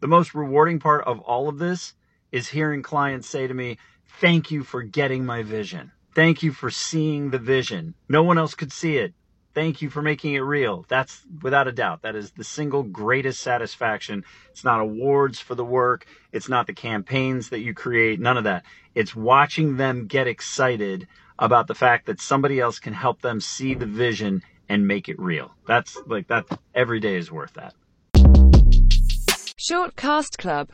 The most rewarding part of all of this is hearing clients say to me, Thank you for getting my vision. Thank you for seeing the vision. No one else could see it. Thank you for making it real. That's without a doubt. That is the single greatest satisfaction. It's not awards for the work. It's not the campaigns that you create. None of that. It's watching them get excited about the fact that somebody else can help them see the vision and make it real. That's like that every day is worth that. Short Cast Club